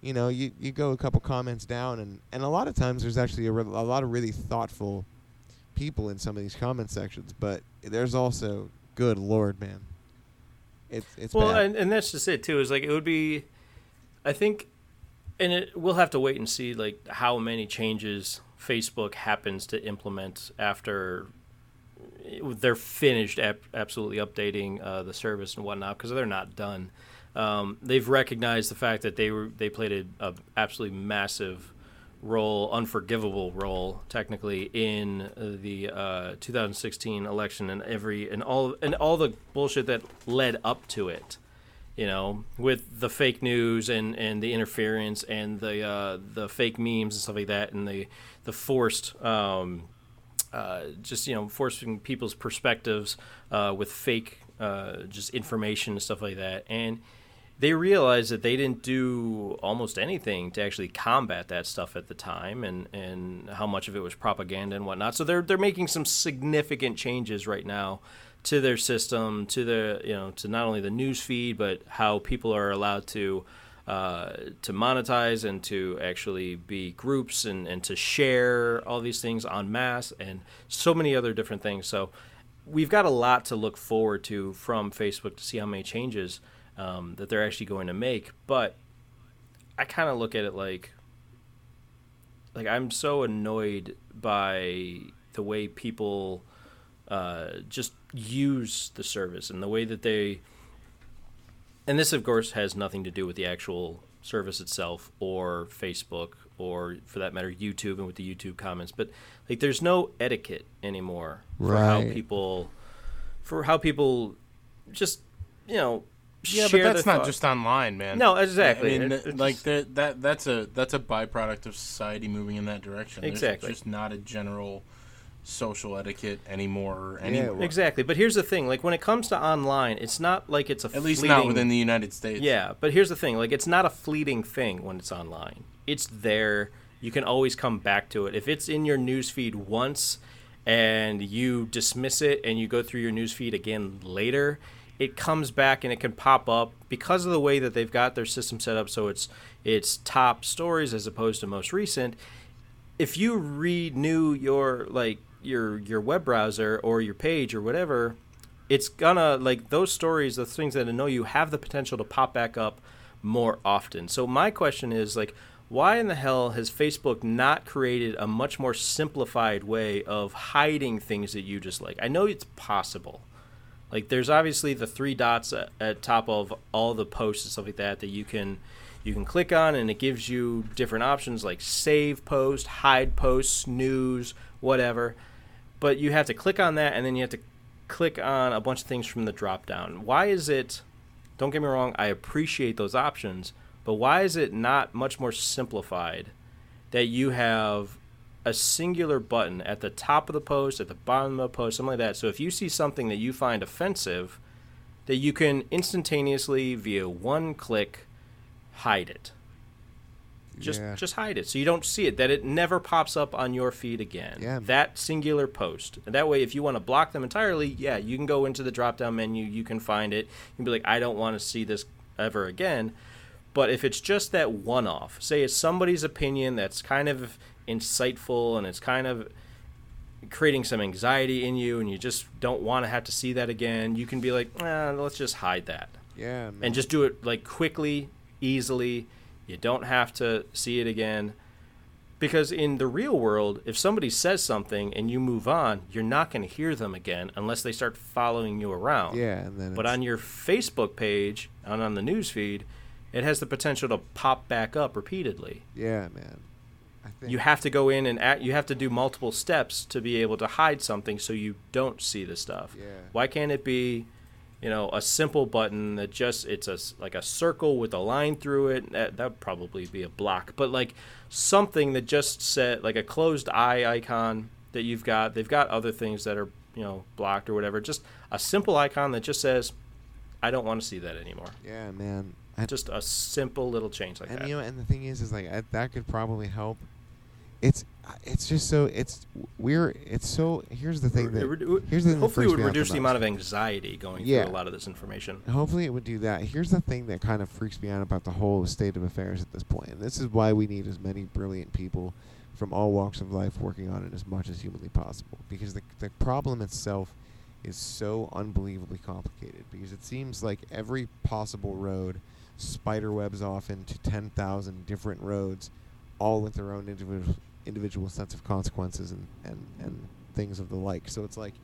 you know, you, you go a couple comments down, and, and a lot of times there's actually a, re- a lot of really thoughtful people in some of these comment sections, but there's also good lord, man. It's it's well, bad. and, and that's just it too. Is like it would be, I think, and it we'll have to wait and see like how many changes Facebook happens to implement after they're finished ap- absolutely updating uh, the service and whatnot because they're not done. Um, they've recognized the fact that they were they played a, a absolutely massive role, unforgivable role, technically in the uh, 2016 election and every and all and all the bullshit that led up to it. You know, with the fake news and, and the interference and the uh, the fake memes and stuff like that, and the the forced um, uh, just you know forcing people's perspectives uh, with fake uh, just information and stuff like that, and they realized that they didn't do almost anything to actually combat that stuff at the time, and, and how much of it was propaganda and whatnot. So they're they're making some significant changes right now to their system, to the you know to not only the news feed, but how people are allowed to uh, to monetize and to actually be groups and, and to share all these things en masse and so many other different things. So we've got a lot to look forward to from Facebook to see how many changes um, that they're actually going to make. But I kind of look at it like like I'm so annoyed by the way people uh, just use the service and the way that they and this of course has nothing to do with the actual service itself or Facebook or for that matter YouTube and with the YouTube comments but like there's no etiquette anymore for how people for how people just you know Yeah, share but that's their not thought- just online, man. No, exactly. I mean, It- th- it's like just- that that that's a that's a byproduct of society moving in that direction. There's Exactly. just not a general social etiquette anymore. Yeah, Anywhere. exactly but here's the thing like when it comes to online it's not like it's a At least fleeting, not within the United States. Yeah, but here's the thing: like, it's not a fleeting thing when it's online. It's there. You can always come back to it. If it's in your newsfeed once, and you dismiss it, and you go through your newsfeed again later, it comes back and it can pop up because of the way that they've got their system set up. So it's it's top stories as opposed to most recent. If you renew your like your your web browser or your page or whatever, it's gonna like those stories, the things that annoy you, have the potential to pop back up more often. So my question is like, why in the hell has Facebook not created a much more simplified way of hiding things that you just like? I know it's possible. Like there's obviously the three dots at, at top of all the posts and stuff like that that you can you can click on and it gives you different options like save post, hide post, snooze, whatever. But you have to click on that and then you have to click on a bunch of things from the drop down. Why is it don't get me wrong, I appreciate those options, but why is it not much more simplified that you have a singular button at the top of the post, at the bottom of the post, something like that. So if you see something that you find offensive, that you can instantaneously via one click hide it. Just Yeah. just hide it so you don't see it that it never pops up on your feed again. Yeah. That singular post. And that way if you want to block them entirely, yeah, you can go into the drop down menu, you can find it. You can be like I don't want to see this ever again. But if it's just that one off, say it's somebody's opinion that's kind of insightful and it's kind of creating some anxiety in you and you just don't want to have to see that again, you can be like, eh, let's just hide that. Yeah, man. And just do it like quickly, easily. You don't have to see it again. Because in the real world, if somebody says something and you move on, you're not going to hear them again unless they start following you around. yeah, and then But it's- on your Facebook page and on the news feed, it has the potential to pop back up repeatedly. yeah, man. You have to go in and act, you have to do multiple steps to be able to hide something so you don't see the stuff. Yeah. Why can't it be, you know, a simple button that just it's a like a circle with a line through it? That that'd probably be a block, but like something that just said like a closed eye icon that you've got. They've got other things that are you know blocked or whatever. Just a simple icon that just says, "I don't want to see that anymore." Yeah, man. I, Just a simple little change like and that. you know, and the thing is, is like I, that could probably help. It's uh, it's just so it's we're it's so here's the thing that would- here's the hopefully it would reduce the most. amount of anxiety going Yeah. through a lot of this information. Hopefully, it would do that. Here's the thing that kind of freaks me out about the whole state of affairs at this point. point, and this is why we need as many brilliant people from all walks of life working on it as much as humanly possible. Because the the problem itself is so unbelievably complicated. Because it seems like every possible road spider webs off into ten thousand different roads, all with their own individual individual sense of consequences and, and, and things of the like. So it's like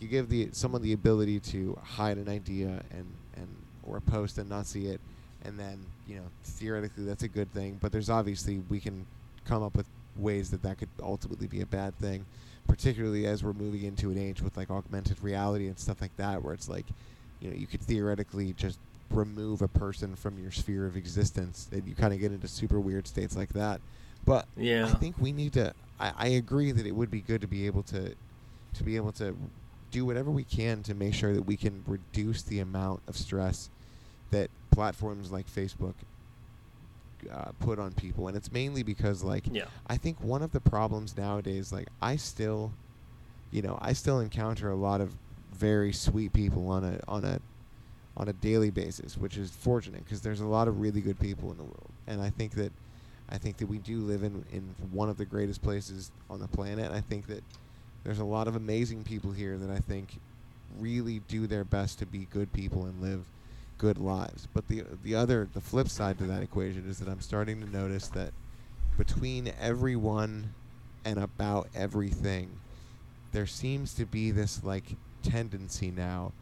you give the someone the ability to hide an idea and, and or a post and not see it, and then you know theoretically that's a good thing. But there's obviously we can come up with ways that that could ultimately be a bad thing, particularly as we're moving into an age with like augmented reality and stuff like that, where it's like you know you could theoretically just remove a person from your sphere of existence, and you kind of get into super weird states like that. But Yeah. I think we need to. I, I agree that it would be good to be able to, to be able to, do whatever we can to make sure that we can reduce the amount of stress that platforms like Facebook uh, put on people, and it's mainly because like Yeah. I think one of the problems nowadays, like I still, you know, I still encounter a lot of very sweet people on a on a on a daily basis, which is fortunate because there's a lot of really good people in the world, and I think that I think that we do live in in one of the greatest places on the planet. I think that there's a lot of amazing people here that I think really do their best to be good people and live good lives. But the the other the flip side to that equation is that I'm starting to notice that between everyone and about everything, there seems to be this like tendency now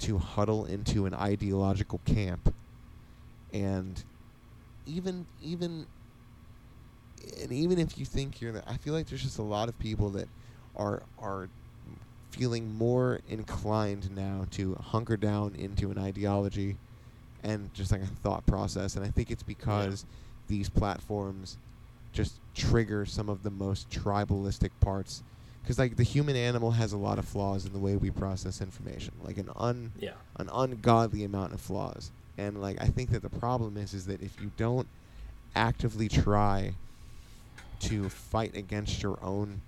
to huddle into an ideological camp and even even and even if you think you're the, I feel like there's just a lot of people that are are feeling more inclined now to hunker down into an ideology and just like a thought process. And I think it's because these platforms just trigger some of the most tribalistic parts. Because like the human animal has a lot of flaws in the way we process information like an un Yeah. an ungodly amount of flaws. And like i think that the problem is is that if you don't actively try to fight against your own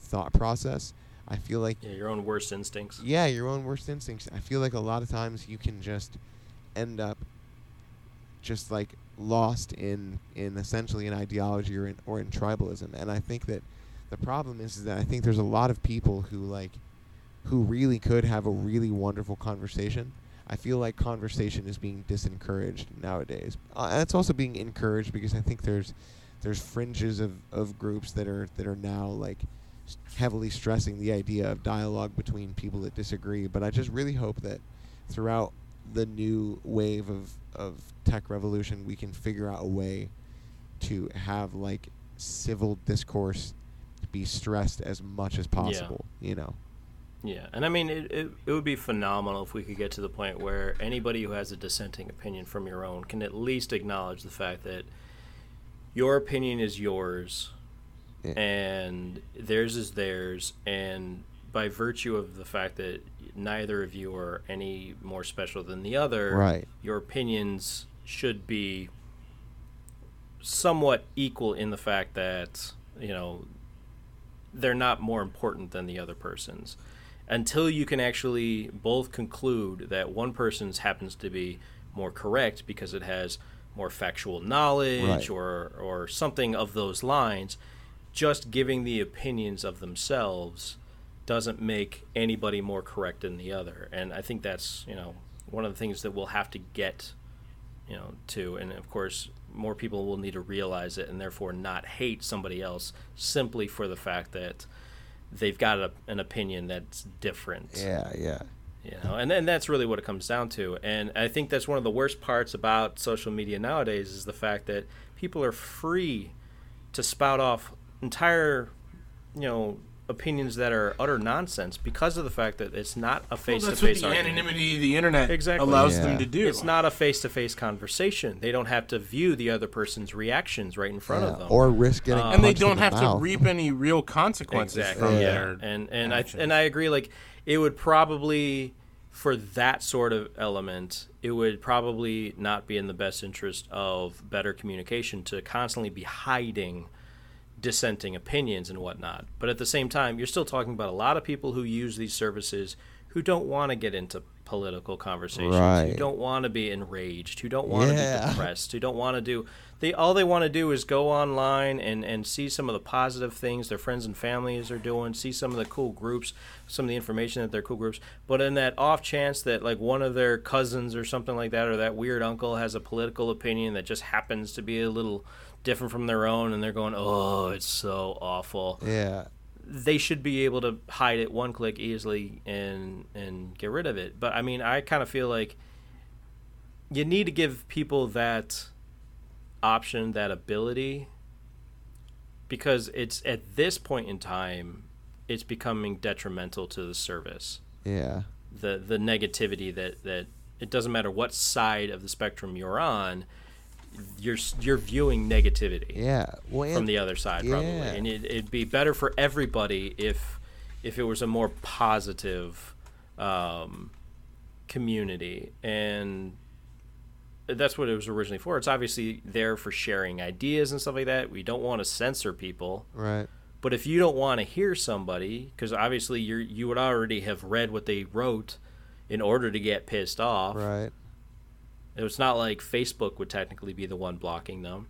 thought process i feel like Yeah. Your own worst instincts. yeah your own worst instincts i feel like a lot of times you can just end up just like lost in in essentially an ideology or in or in tribalism and i think that the problem is, is that i think there's a lot of people who like who really could have a really wonderful conversation i feel like conversation is being disencouraged nowadays uh, and it's also being encouraged because i think there's there's fringes of, of groups that are that are now like heavily stressing the idea of dialogue between people that disagree but i just really hope that throughout the new wave of, of tech revolution we can figure out a way to have like civil discourse be stressed as much as possible you know? Yeah, and I mean, it, it, it would be phenomenal if we could get to the point where anybody who has a dissenting opinion from your own can at least acknowledge the fact that your opinion is yours Yeah. and theirs is theirs, and by virtue of the fact that neither of you are any more special than the other, Right. your opinions should be somewhat equal in the fact that, you know, they're not more important than the other person's until you can actually both conclude that one person's happens to be more correct because it has more factual knowledge Right. or or something of those lines just giving the opinions of themselves doesn't make anybody more correct than the other. And i think that's you know one of the things that we'll have to get you know to. And of course more people will need to realize it and therefore not hate somebody else simply for the fact that they've got a, an opinion that's different. Yeah yeah you know and, and that's really what it comes down to and i think that's one of the worst parts about social media nowadays is the fact that people are free to spout off entire you know opinions that are utter nonsense because of the fact that it's not a face-to-face that's what the argument. anonymity of the internet Exactly. allows Yeah. them to do. It's not a face-to-face conversation. They don't have to view the other person's reactions right in front Yeah, of them. or risk getting Um, and they don't the have to reap any real consequences exactly. from Yeah. their and and I and I agree. Like it would probably for that sort of element, it would probably not be in the best interest of better communication to constantly be hiding dissenting opinions and whatnot. But at the same time, you're still talking about a lot of people who use these services who don't want to get into political conversations, who Right. don't want to be enraged, who don't want to Yeah. be depressed, who don't want to do they all they want to do is go online and and see some of the positive things their friends and families are doing, see some of the cool groups, some of the information that they're cool groups. But in that off chance that like one of their cousins or something like that or that weird uncle has a political opinion that just happens to be a little different from their own and they're going, "Oh, it's so awful." Yeah. They should be able to hide it one click easily and and get rid of it. But I mean, I kind of feel like you need to give people that option, that ability, because it's at this point in time, it's becoming detrimental to the service. Yeah. The the negativity that that it doesn't matter what side of the spectrum you're on, you're you're viewing negativity Yeah. Well, from the other side probably. And it, it'd be better for everybody if if it was a more positive um, community. And that's what it was originally for. It's obviously there for sharing ideas and stuff like that. We don't want to censor people. Right. but if you don't want to hear somebody because obviously you you would already have read what they wrote in order to get pissed off. Right. It's not like facebook would technically be the one blocking them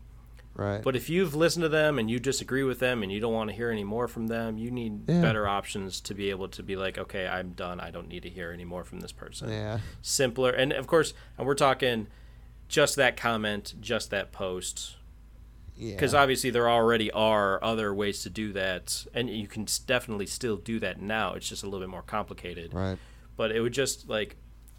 Right. but if you've listened to them and you disagree with them and you don't want to hear any more from them, you need Yeah. better options to be able to be like, okay, I'm done. I don't need to hear any more from this person. yeah. Simpler. And of course, and we're talking just that comment, just that post. Yeah. Because obviously there already are other ways to do that. And you can definitely still do that now. It's just a little bit more complicated Right. but it would just like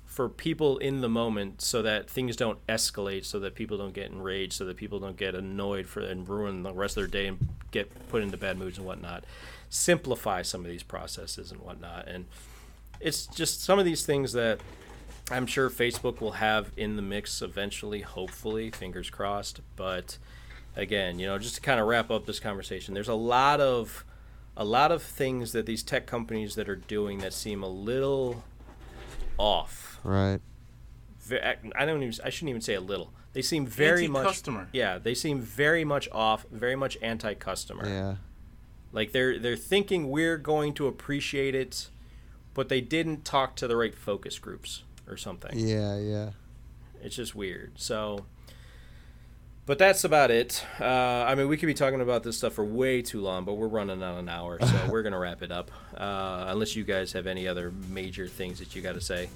for people in the moment so that things don't escalate so that people don't get enraged so that people don't get annoyed for and ruin the rest of their day and get put into bad moods and whatnot. Simplify some of these processes and whatnot. And it's just some of these things that i'm sure facebook will have in the mix eventually hopefully fingers crossed. But again you know just to kind of wrap up this conversation there's a lot of a lot of things that these tech companies that are doing that seem a little off. Right. I don't even. I shouldn't even say a little. They seem very much. Anti-customer. Yeah, they seem very much off. Very much anti-customer. Yeah. Like they're they're thinking we're going to appreciate it, but they didn't talk to the right focus groups or something. Yeah. Yeah. It's just weird. So, but that's about it. Uh, I mean, we could be talking about this stuff for way too long, but we're running on an hour, so we're gonna wrap it up. Uh, unless you guys have any other major things that you got to say.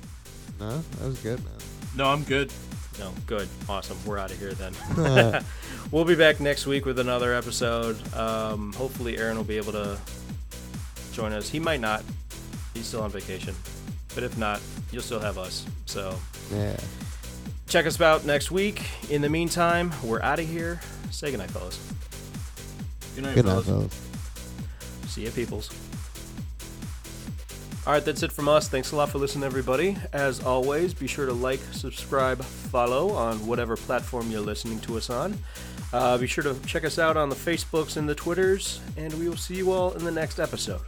No, that was good, man. No, I'm good. No, good, awesome. We're out of here then. we'll be back next week with another episode. Um, hopefully, Aaron will be able to join us. He might not. He's still on vacation, but if not, you'll still have us. So Yeah. check us out next week. In the meantime, we're out of here. Say goodnight, fellas. Good night, Good night, fellas. fellas. See ya, peoples. All right, that's it from us. Thanks a lot for listening, everybody. As always, be sure to like, subscribe, follow on whatever platform you're listening to us on. Uh, be sure to check us out on the Facebooks and the Twitters, and we will see you all in the next episode.